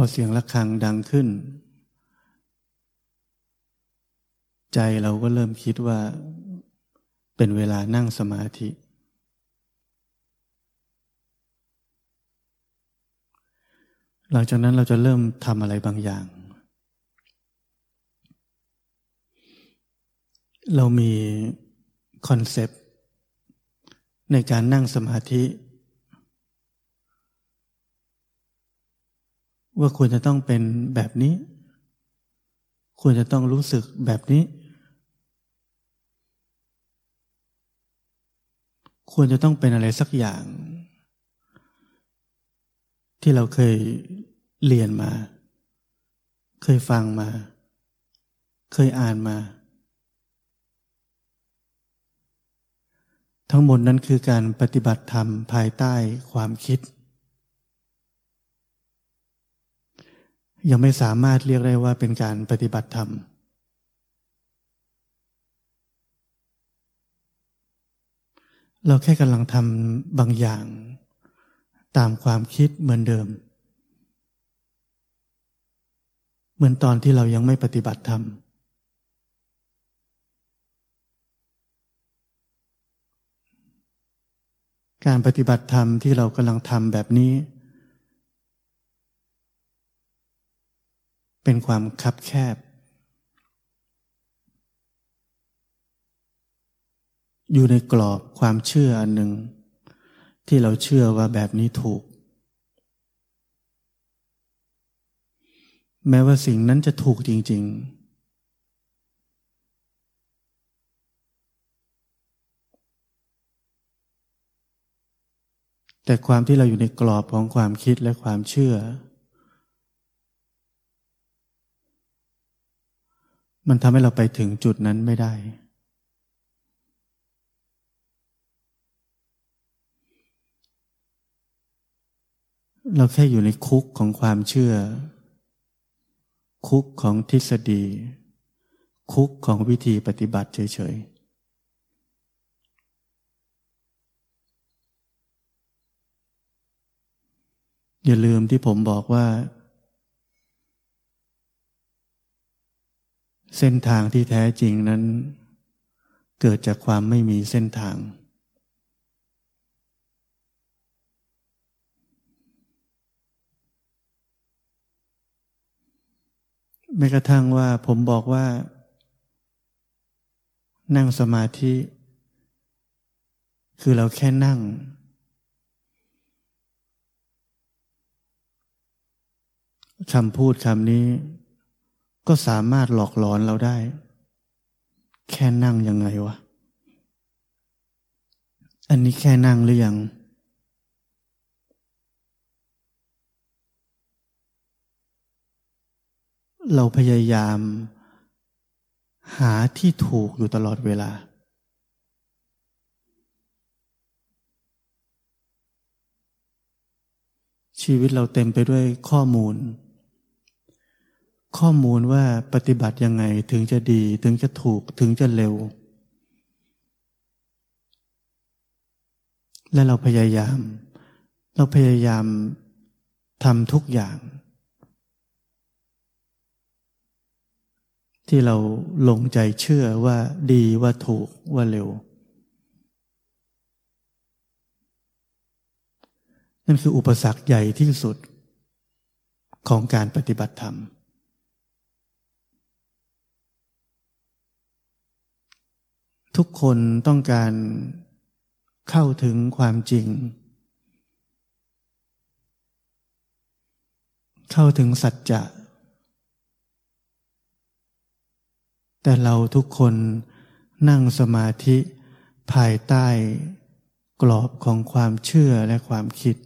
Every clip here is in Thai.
พอเสียงะระฆังดังขึ้น ใจเราก็เริ่มคิดว่าเป็นเวลานั่งสมาธิ หลังจากนั้นเราจะเริ่มทำอะไรบางอย่าง เรามีคอนเซปต์ในการนั่งสมาธิ ว่าควรจะต้องเป็นแบบนี้ ควรจะต้องรู้สึกแบบนี้ ควรจะต้องเป็นอะไรสักอย่าง ที่เราเคยเรียนมา เคยฟังมา เคยอ่านมา ทั้งหมดนั้นคือการปฏิบัติธรรมภายใต้ความคิด ยังไม่สามารถเรียกได้ว่าเป็นการปฏิบัติธรรม เราแค่กำลังทำบางอย่าง ตามความคิดเหมือนเดิม เหมือนตอนที่เรายังไม่ปฏิบัติธรรมการปฏิบัติธรรมที่เรากำลังทำแบบนี้ เป็นความคับแคบ อยู่ในกรอบความเชื่ออันหนึ่ง ที่เราเชื่อว่าแบบนี้ถูก แม้ว่าสิ่งนั้นจะถูกจริง ๆแต่ความที่เราอยู่ในกรอบของความคิดและความเชื่อ มันทำให้เราไปถึงจุดนั้นไม่ได้ เราแค่อยู่ในคุกของความเชื่อ คุกของทฤษฎี คุกของวิธีปฏิบัติเฉยๆอย่าลืมที่ผมบอกว่า เส้นทางที่แท้จริงนั้น เกิดจากความไม่มีเส้นทาง แม้กระทั่งว่าผมบอกว่า นั่งสมาธิ คือเราแค่นั่ง คำพูดคำนี้ ก็สามารถหลอกหลอนเราได้ แค่นั่งยังไงวะ อันนี้แค่นั่งหรือยัง เราพยายาม หาที่ถูกอยู่ตลอดเวลา ชีวิตเราเต็มไปด้วยข้อมูล ข้อมูลว่าปฏิบัติยังไงถึงจะดีถึงจะถูกถึงจะเร็ว และเราพยายาม เราพยายามทำทุกอย่าง ที่เราลงใจเชื่อว่าดีว่าถูกว่าเร็ว นั่นคืออุปสรรคใหญ่ที่สุดของการปฏิบัติธรรม ทุกคนต้องการเข้าถึงความจริง เข้าถึงสัจจะ แต่เราทุกคนนั่งสมาธิภายใต้กรอบของความเชื่อและความคิด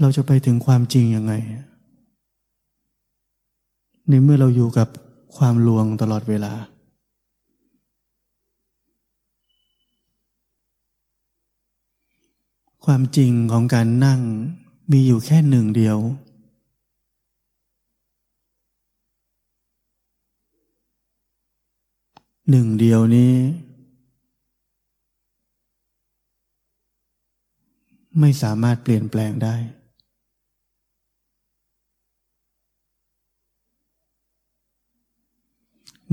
เราจะไปถึงความจริงยังไง ในเมื่อเราอยู่กับความลวงตลอดเวลา ความจริงของการนั่งมีอยู่แค่หนึ่งเดียว หนึ่งเดียวนี้ ไม่สามารถเปลี่ยนแปลงได้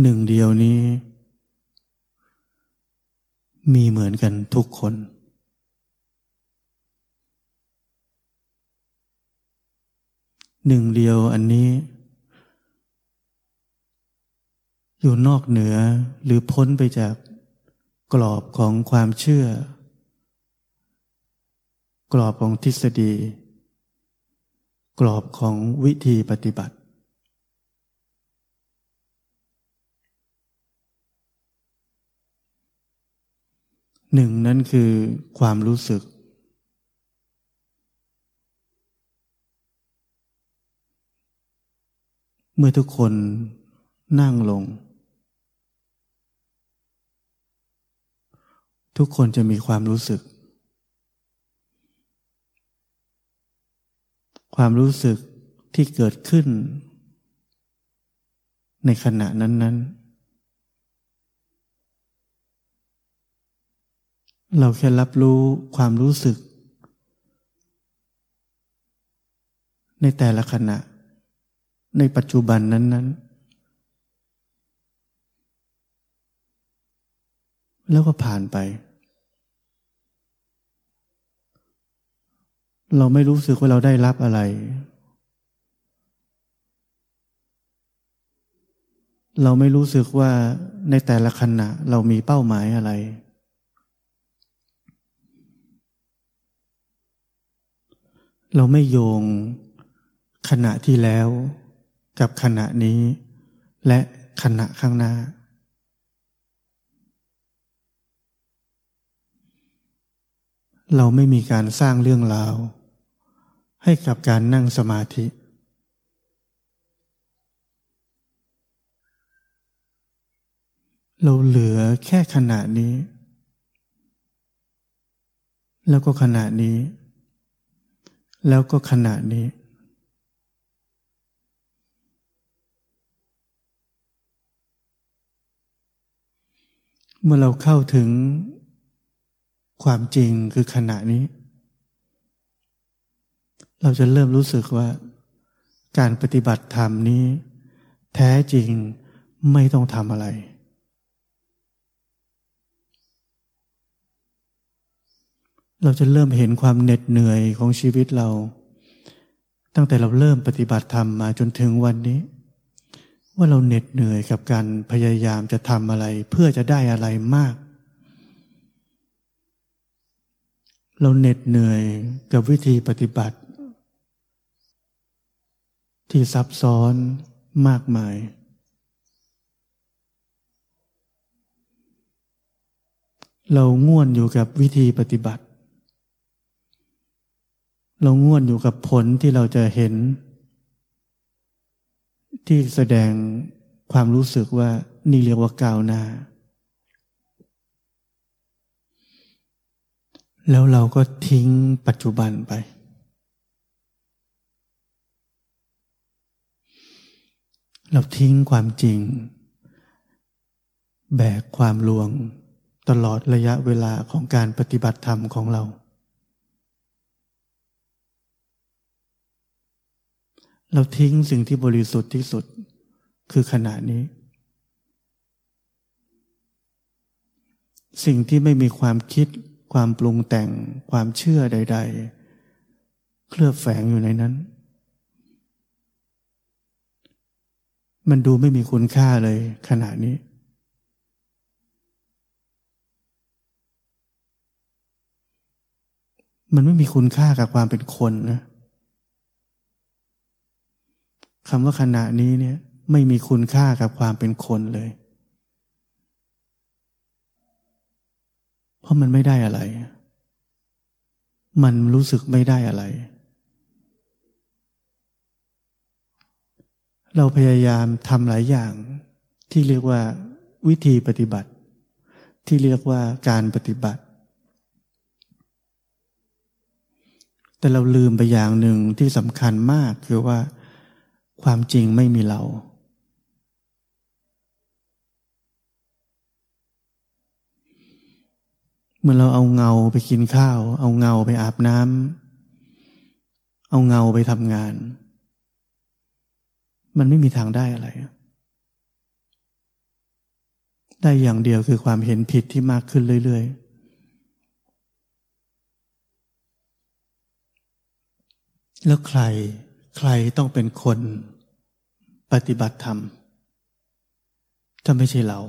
หนึ่งเดียวนี้ มีเหมือนกันทุกคน หนึ่งเดียวอันนี้ อยู่นอกเหนือหรือพ้นไปจากกรอบของความเชื่อ กรอบของทฤษฎี กรอบของวิธีปฏิบัติ หนึ่งนั้นคือความรู้สึก เมื่อทุกคนนั่งลง ทุกคนจะมีความรู้สึก ความรู้สึกที่เกิดขึ้น ในขณะนั้นๆ เราแค่รับรู้ความรู้สึก ในแต่ละขณะ ในปัจจุบันนั้น ๆ แล้วก็ผ่านไป เราไม่รู้สึกว่าเราได้รับอะไร เราไม่รู้สึกว่าในแต่ละขณะเรามีเป้าหมายอะไร เราไม่โยงขณะที่แล้วกับขณะนี้ และขณะข้างหน้า เราไม่มีการสร้างเรื่องราว ให้กับการนั่งสมาธิ เราเหลือแค่ขณะนี้ แล้วก็ขณะนี้ แล้วก็ขณะนี้ เมื่อเราเข้าถึงความจริงคือขณะนี้ เราจะเริ่มรู้สึกว่า การปฏิบัติธรรมนี้ แท้จริงไม่ต้องทำอะไร เราจะเริ่มเห็นความเหน็ดเหนื่อยของชีวิตเรา ตั้งแต่เราเริ่มปฏิบัติธรรมมาจนถึงวันนี้ ว่าเราเหน็ดเหนื่อยกับการพยายามจะทำอะไร เพื่อจะได้อะไรมาก เราเหน็ดเหนื่อยกับวิธีปฏิบัติ ที่ซับซ้อนมากมายเราง่วนอยู่กับวิธีปฏิบัติ เราง่วนอยู่กับผลที่เราจะเห็น ที่แสดงความรู้สึกว่านี่เรียกว่าก้าวหน้า แล้วเราก็ทิ้งปัจจุบันไป เราทิ้งความจริง แบกความลวงตลอดระยะเวลาของการปฏิบัติธรรมของเรา เราทิ้งสิ่งที่บริสุทธิ์ที่สุดคือขณะนี้ สิ่งที่ไม่มีความคิด ความปรุงแต่ง ความเชื่อใด ๆ เคลือบแฝงอยู่ในนั้น มันดูไม่มีคุณค่าเลยขณะนี้มันไม่มีคุณค่ากับความเป็นคนนะ คำว่าขณะนี้เนี่ยไม่มีคุณค่ากับความเป็นคนเลย เพราะมันไม่ได้อะไร มันรู้สึกไม่ได้อะไร เราพยายามทำหลายอย่าง ที่เรียกว่า วิธีปฏิบัติ ที่เรียกว่าการปฏิบัติ แต่เราลืมไปอย่างหนึ่งที่สำคัญมากคือว่า ความจริงไม่มีเรา เมื่อเราเอาเงาไปกินข้าว เอาเงาไปอาบน้ำเอาเงาไปทำงาน มันไม่มีทางได้อะไร ได้อย่างเดียวคือความเห็นผิดที่มากขึ้นเรื่อย ๆแล้วใคร ใครต้องเป็นคนปฏิบัติธรรม ถ้าไม่ใช่เรา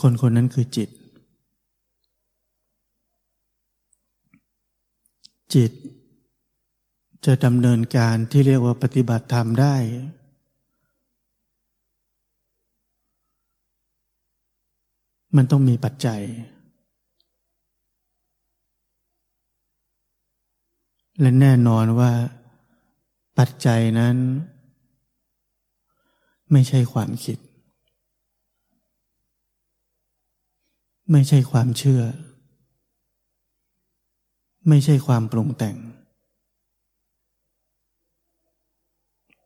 คนคนนั้นคือจิต จิต จะดำเนินการที่เรียกว่าปฏิบัติธรรมได้ มันต้องมีปัจจัย และแน่นอนว่า ปัจจัยนั้น ไม่ใช่ความคิด ไม่ใช่ความเชื่อ ไม่ใช่ความปรุงแต่ง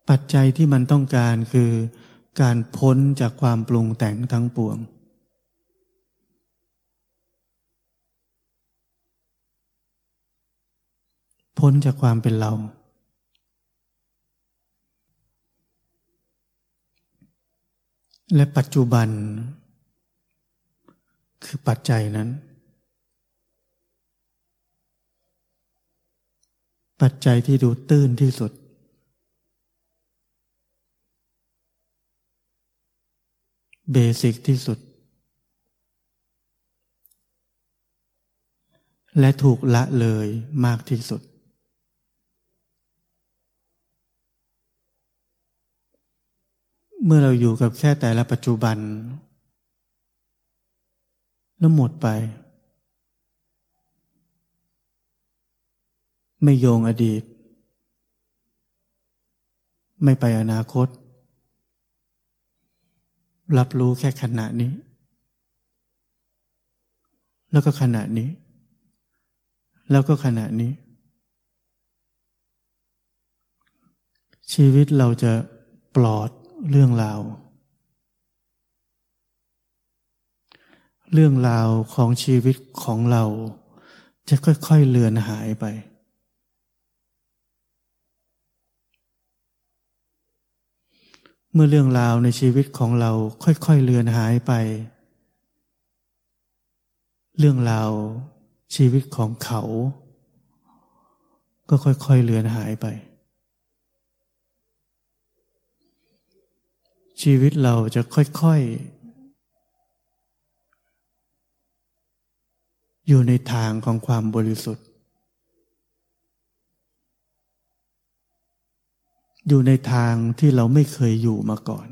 ปัจจัยที่มันต้องการคือการพ้นจากความปรุงแต่งทั้งปวง พ้นจากความเป็นเรา และปัจจุบัน คือปัจจัยนั้น ปัจจัยที่ดูตื้นที่สุด เบสิกที่สุดและถูกละเลยมากที่สุด เมื่อเราอยู่กับแค่แต่ละปัจจุบัน แล้วหมดไป ไม่โยงอดีต ไม่ไปอนาคต รับรู้แค่ขณะนี้ แล้วก็ขณะนี้ แล้วก็ขณะนี้ ชีวิตเราจะปลอด เรื่องราว เรื่องราวของชีวิตของเรา จะค่อยๆเลือนหายไป เมื่อเรื่องราวในชีวิตของเราค่อยๆเลือนหายไป เรื่องราวชีวิตของเขา ก็ค่อยๆเลือนหายไป ชีวิตเราจะค่อยๆ อยู่ในทางของความบริสุทธิ์ อยู่ในทางที่เราไม่เคยอยู่มาก่อน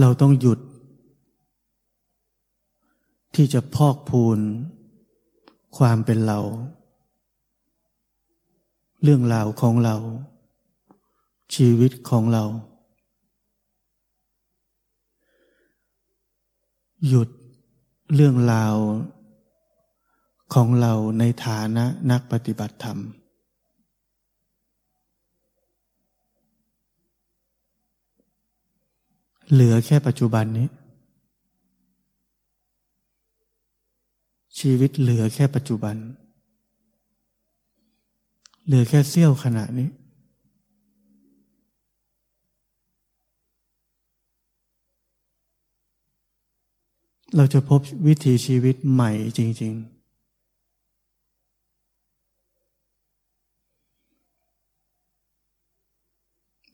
เราต้องหยุด ที่จะพอกพูน ความเป็นเรา เรื่องราวของเรา ชีวิตของเรา หยุดเรื่องราวของเราในฐานะนักปฏิบัติธรรม เหลือแค่ปัจจุบันนี้ ชีวิตเหลือแค่ปัจจุบัน เหลือแค่เสี้ยวขณะนี้ เราจะพบวิถีชีวิตใหม่จริง ๆ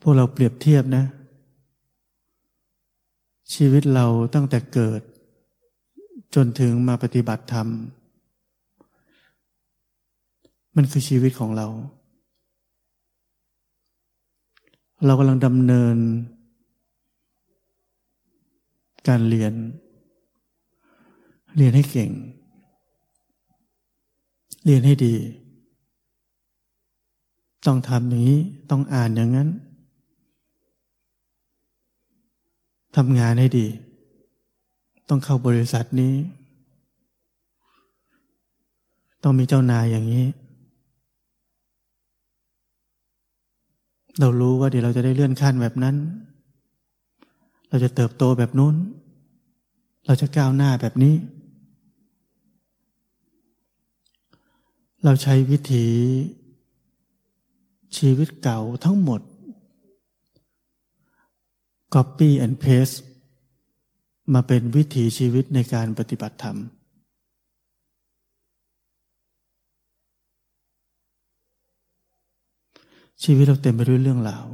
พวกเราเปรียบเทียบนะ ชีวิตเราตั้งแต่เกิด จนถึงมาปฏิบัติธรรม มันคือชีวิตของเรา เรากำลังดำเนิน การเรียน เรียนให้เก่ง เรียนให้ดี ต้องทำอย่างนี้ต้องอ่านอย่างนั้นทำงานให้ดี ต้องเข้าบริษัทนี้ ต้องมีเจ้านายอย่างนี้ เรารู้ว่าเดี๋ยวเราจะได้เลื่อนขั้นแบบนั้น เราจะเติบโตแบบนู้น เราจะก้าวหน้าแบบนี้ เราใช้วิถีชีวิตเก่าทั้งหมด Copy and Paste มาเป็นวิถีชีวิตในการปฏิบัติธรรม ชีวิตเราเต็มไปด้วยเรื่องราว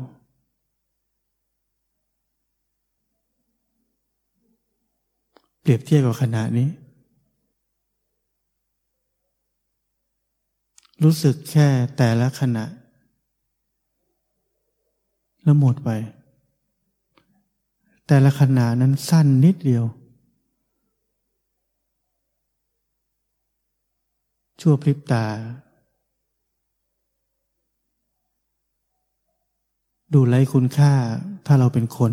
เปรียบเทียบกับขณะนี้ รู้สึกแค่แต่ละขณะ แล้วหมดไป แต่ละขณะนั้นสั้นนิดเดียว ชั่วพริบตา ดูไร้คุณค่าถ้าเราเป็นคน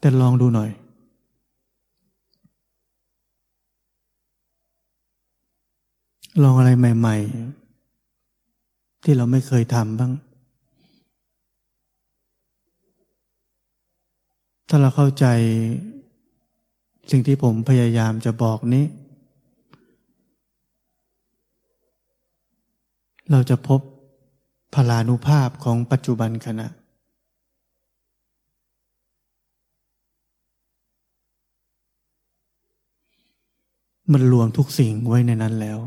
แต่ลองดูหน่อย ลองอะไรใหม่ ๆ ที่เราไม่เคยทำบ้าง ถ้าเราเข้าใจสิ่งที่ผมพยายามจะบอกนี้ เราจะพบพลานุภาพของปัจจุบันขณะ มันรวมทุกสิ่งไว้ในนั้นแล้ว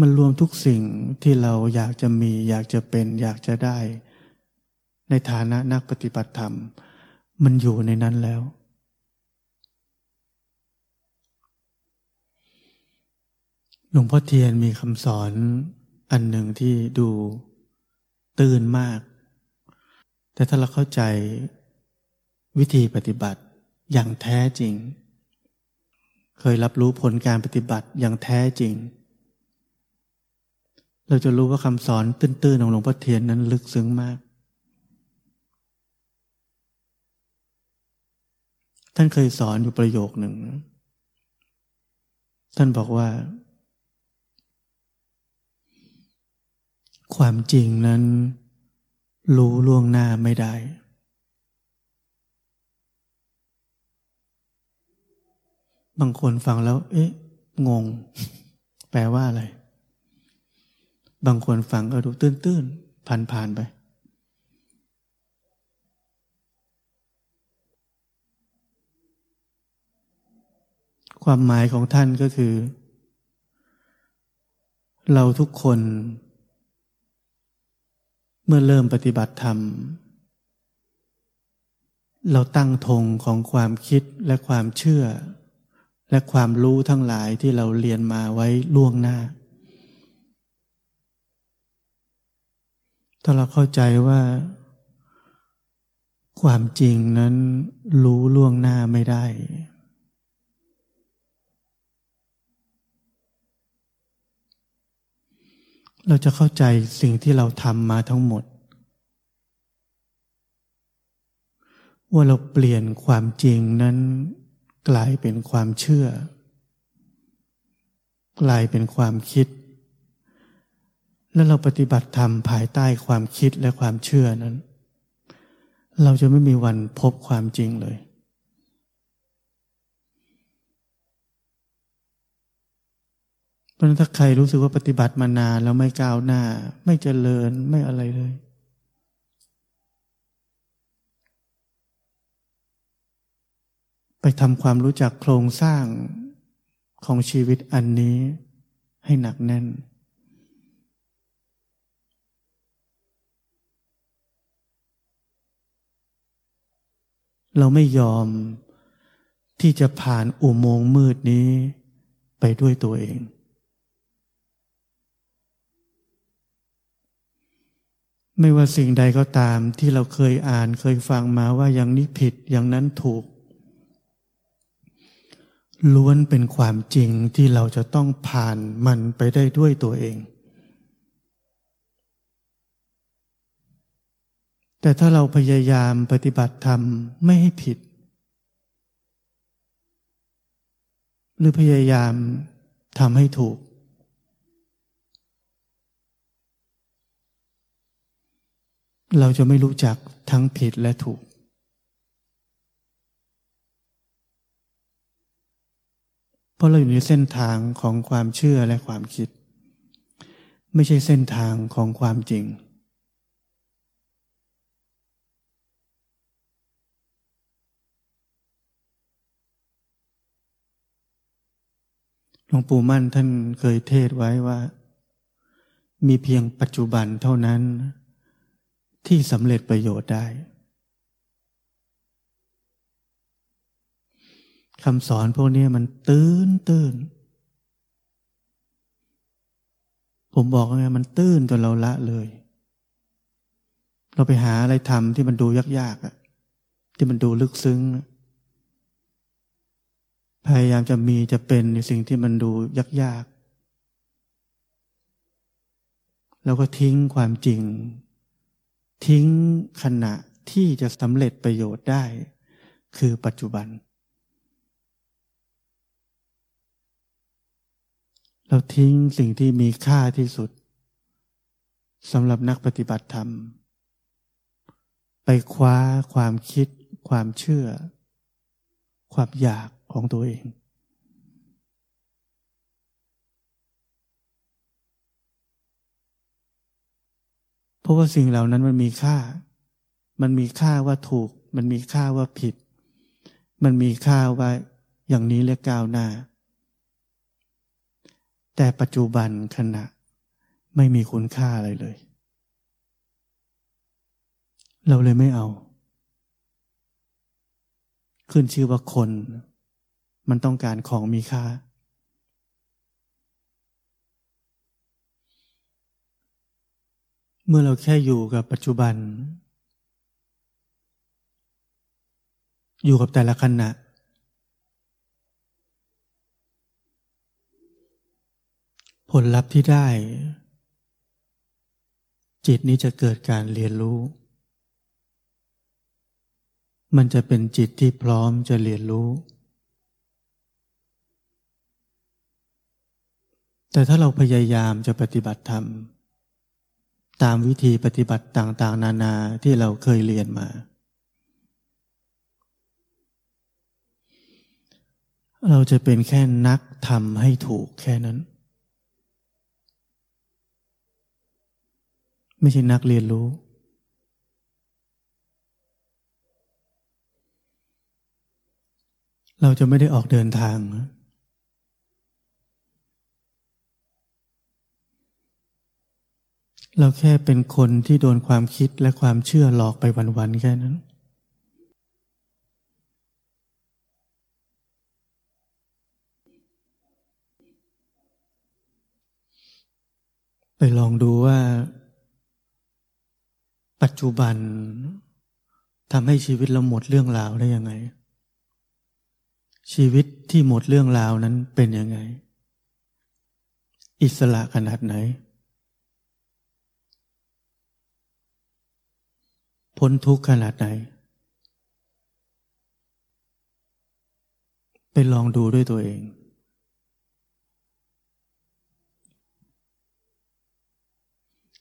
มันรวมทุกสิ่งที่เราอยากจะมี อยากจะเป็น อยากจะได้ ในฐานะนักปฏิบัติธรรม มันอยู่ในนั้นแล้ว หลวงพ่อเทียนมีคำสอนอันหนึ่งที่ดูตื่นมาก แต่ถ้าเราเข้าใจวิธีปฏิบัติอย่างแท้จริง เคยรับรู้ผลการปฏิบัติอย่างแท้จริง เราจะรู้ว่าคำสอนตื้นๆของหลวงพ่อเทียนนั้นลึกซึ้งมาก ท่านเคยสอนอยู่ประโยคหนึ่ง ท่านบอกว่า ความจริงนั้น รู้ล่วงหน้าไม่ได้ บางคนฟังแล้ว เอ๊ะ งง แปลว่าอะไร บางคนฟังก็ดูตื้นๆผ่านๆไป ความหมายของท่านก็คือ เราทุกคน เมื่อเริ่มปฏิบัติธรรม เราตั้งธงของความคิดและความเชื่อ และความรู้ทั้งหลายที่เราเรียนมาไว้ล่วงหน้า ถ้าเราเข้าใจว่า ความจริงนั้นรู้ล่วงหน้าไม่ได้ เราจะเข้าใจสิ่งที่เราทำมาทั้งหมด ว่าเราเปลี่ยนความจริงนั้น กลายเป็นความเชื่อ กลายเป็นความคิด และเราปฏิบัติธรรมภายใต้ความคิดและความเชื่อนั้น เราจะไม่มีวันพบความจริงเลย เพราะนั้นถ้าใครรู้สึกว่าปฏิบัติมานานแล้วไม่ก้าวหน้า ไม่เจริญไม่อะไรเลย ไปทำความรู้จักโครงสร้างของชีวิตอันนี้ให้หนักแน่น เราไม่ยอมที่จะผ่านอุโมงค์มืดนี้ไปด้วยตัวเอง ไม่ว่าสิ่งใดก็ตามที่เราเคยอ่านเคยฟังมาว่าอย่างนี้ผิดอย่างนั้นถูก ล้วนเป็นความจริงที่เราจะต้องผ่านมันไปได้ด้วยตัวเอง แต่ถ้าเราพยายามปฏิบัติธรรมไม่ให้ผิด หรือพยายามทำให้ถูก เราจะไม่รู้จักทั้งผิดและถูก เพราะเราอยู่ในเส้นทางของความเชื่อและความคิด ไม่ใช่เส้นทางของความจริง หลวงปู่มั่นท่านเคยเทศไว้ว่า มีเพียงปัจจุบันเท่านั้น ที่สำเร็จประโยชน์ได้คำสอนพวกนี้มันตื้นตื้น ผมบอกไงมันตื้นจนเราละเลย เราไปหาอะไรทำที่มันดูยากๆอะที่มันดูลึกซึ้ง พยายามจะมีจะเป็นในสิ่งที่มันดูยากๆ แล้วก็ทิ้งความจริง ทิ้งขณะที่จะสำเร็จประโยชน์ได้ คือปัจจุบัน เราทิ้งสิ่งที่มีค่าที่สุดสำหรับนักปฏิบัติธรรม ไปคว้าความคิด ความเชื่อ ความอยาก ของตัวเอง เพราะว่าสิ่งเหล่านั้นมันมีค่า มันมีค่าว่าถูก มันมีค่าว่าผิด มันมีค่าว่าอย่างนี้เรียกก้าวหน้า แต่ปัจจุบันขณะไม่มีคุณค่าอะไรเลย เราเลยไม่เอา ขึ้นชื่อว่าคน มันต้องการของมีค่า เมื่อเราแค่อยู่กับปัจจุบัน อยู่กับแต่ละขณะ ผลลัพธ์ที่ได้ จิตนี้จะเกิดการเรียนรู้มันจะเป็นจิตที่พร้อมจะเรียนรู้ แต่ถ้าเราพยายามจะปฏิบัติธรรม ตามวิธีปฏิบัติต่างๆ นานาที่เราเคยเรียนมา เราจะเป็นแค่นักทำให้ถูกแค่นั้น ไม่ใช่นักเรียนรู้เราจะไม่ได้ออกเดินทาง เราแค่เป็นคนที่โดนความคิดและความเชื่อหลอกไปวันๆแค่นั้น ไปลองดูว่า ปัจจุบันทำให้ชีวิตเราหมดเรื่องราวได้ยังไง ชีวิตที่หมดเรื่องราวนั้นเป็นยังไง อิสระขนาดไหน พ้นทุกข์ขนาดไหน ไปลองดูด้วยตัวเอง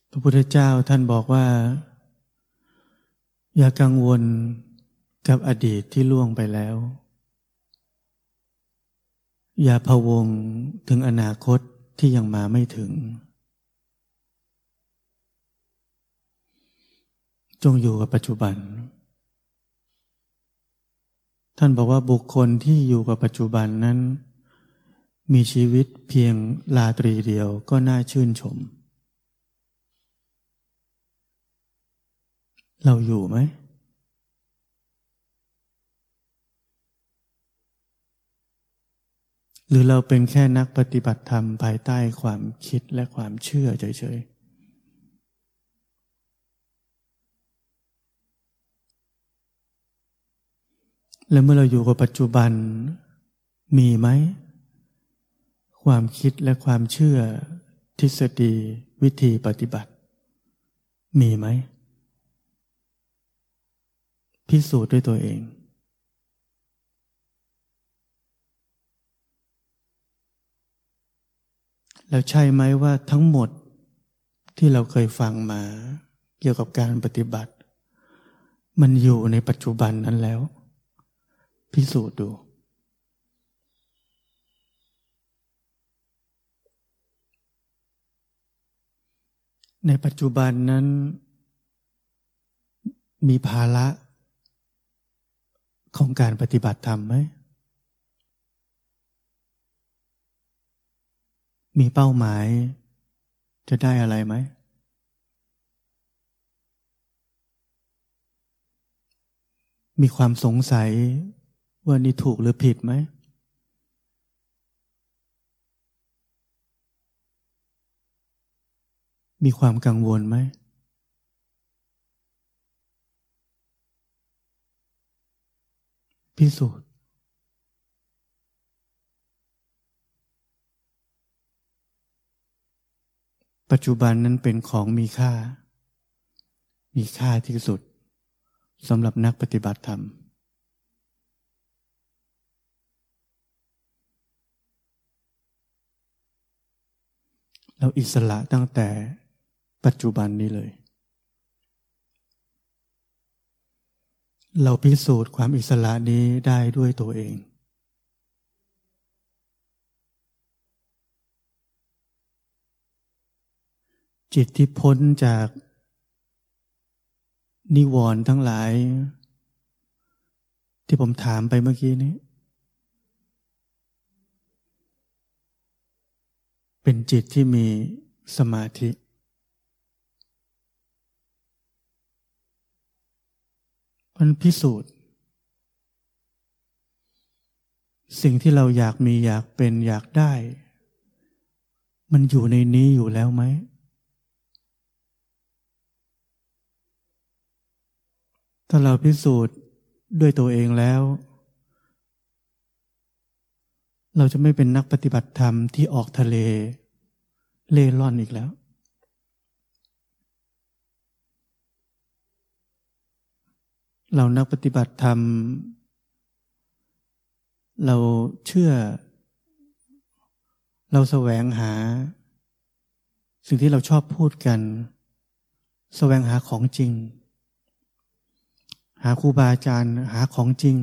พระพุทธเจ้าท่านบอกว่า อย่ากังวลกับอดีตที่ล่วงไปแล้ว อย่าพะวงถึงอนาคตที่ยังมาไม่ถึง จงอยู่กับปัจจุบัน ท่านบอกว่าบุคคลที่อยู่กับปัจจุบันนั้น มีชีวิตเพียงลาตรีเดียวก็น่าชื่นชม เราอยู่ไหม หรือเราเป็นแค่นักปฏิบัติธรรมภายใต้ความคิดและความเชื่อเฉยๆ และเมื่อเราอยู่กับปัจจุบัน มีไหม ความคิดและความเชื่อ ทฤษฎีวิธีปฏิบัติ มีไหม พิสูจน์ด้วยตัวเอง แล้วใช่ไหมว่าทั้งหมดที่เราเคยฟังมา เกี่ยวกับการปฏิบัติ มันอยู่ในปัจจุบันนั้นแล้ว พิสูจน์ดู ในปัจจุบันนั้น มีภาระของการปฏิบัติธรรมไหม มีเป้าหมายจะได้อะไรไหม มีความสงสัย ว่านี่ถูกหรือผิดไหม มีความกังวลไหม พิสูจน์ปัจจุบันนั้นเป็นของมีค่า มีค่าที่สุดสำหรับนักปฏิบัติธรรม เราอิสระตั้งแต่ปัจจุบันนี้เลย เราพิสูจน์ความอิสระนี้ได้ด้วยตัวเอง จิตที่พ้นจากนิวรณ์ทั้งหลาย ที่ผมถามไปเมื่อกี้นี้ เป็นจิตที่มีสมาธิ มันพิสูจน์ สิ่งที่เราอยากมีอยากเป็นอยากได้ มันอยู่ในนี้อยู่แล้วไหม ถ้าเราพิสูจน์ด้วยตัวเองแล้ว เราจะไม่เป็นนักปฏิบัติธรรมที่ออกทะเล เล่ร่อนอีกแล้ว เรานักปฏิบัติธรรม เราเชื่อ เราแสวงหา สิ่งที่เราชอบพูดกัน แสวงหาของจริง หาครูบาอาจารย์หาของจริง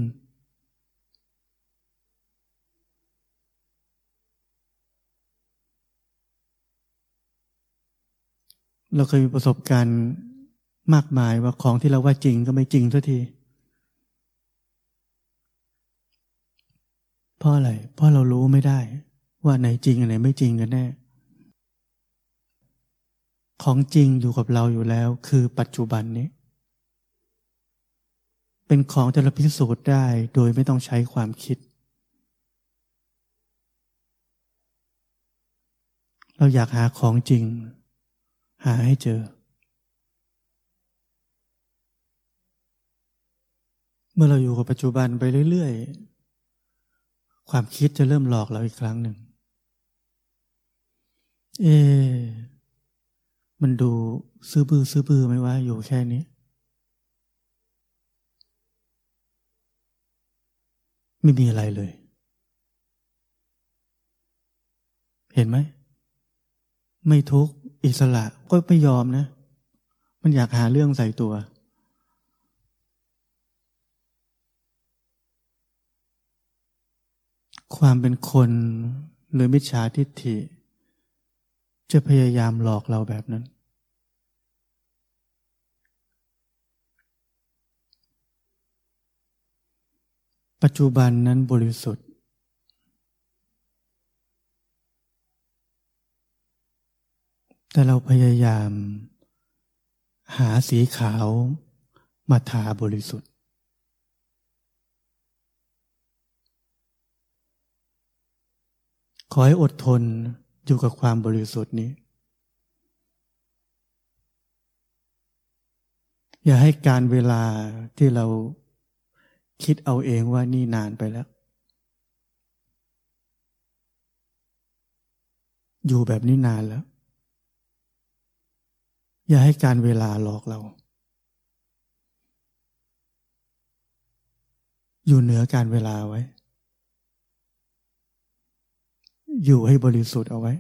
เราเคยมีประสบการณ์มากมายว่าของที่เราว่าจริงก็ไม่จริงสักทีเพราะอะไร เพราะเรารู้ไม่ได้ ว่าไหนจริงอันไหนไม่จริงกันแน่ ของจริงอยู่กับเราอยู่แล้ว คือปัจจุบันนี้ เป็นของที่เราพิสูจน์ได้โดยไม่ต้องใช้ความคิด เราอยากหาของจริง หาให้เจอ เมื่อเราอยู่กับปัจจุบันไปเรื่อยๆ ความคิดจะเริ่มหลอกเราอีกครั้งหนึ่ง เอ๊มันดูซื้อบื้อซื้อบื้อไหมว่าอยู่แค่นี้ ไม่มีอะไรเลย เห็นไหม ไม่ทุกข์ อิสระก็ไม่ยอมนะ มันอยากหาเรื่องใส่ตัว ความเป็นคนหรือมิจฉาทิฏฐิ จะพยายามหลอกเราแบบนั้น ปัจจุบันนั้นบริสุทธิ แต่เราพยายาม หาสีขาวมาทาบริสุทธิ์ ขอให้อดทนอยู่กับความบริสุทธิ์นี้ อย่าให้การเวลาที่เราคิดเอาเองว่านี่นานไปแล้ว อยู่แบบนี้นานแล้ว อย่าให้การเวลาหลอกเรา อยู่เหนือการเวลาไว้ อยู่ให้บริสุทธิ์เอาไว้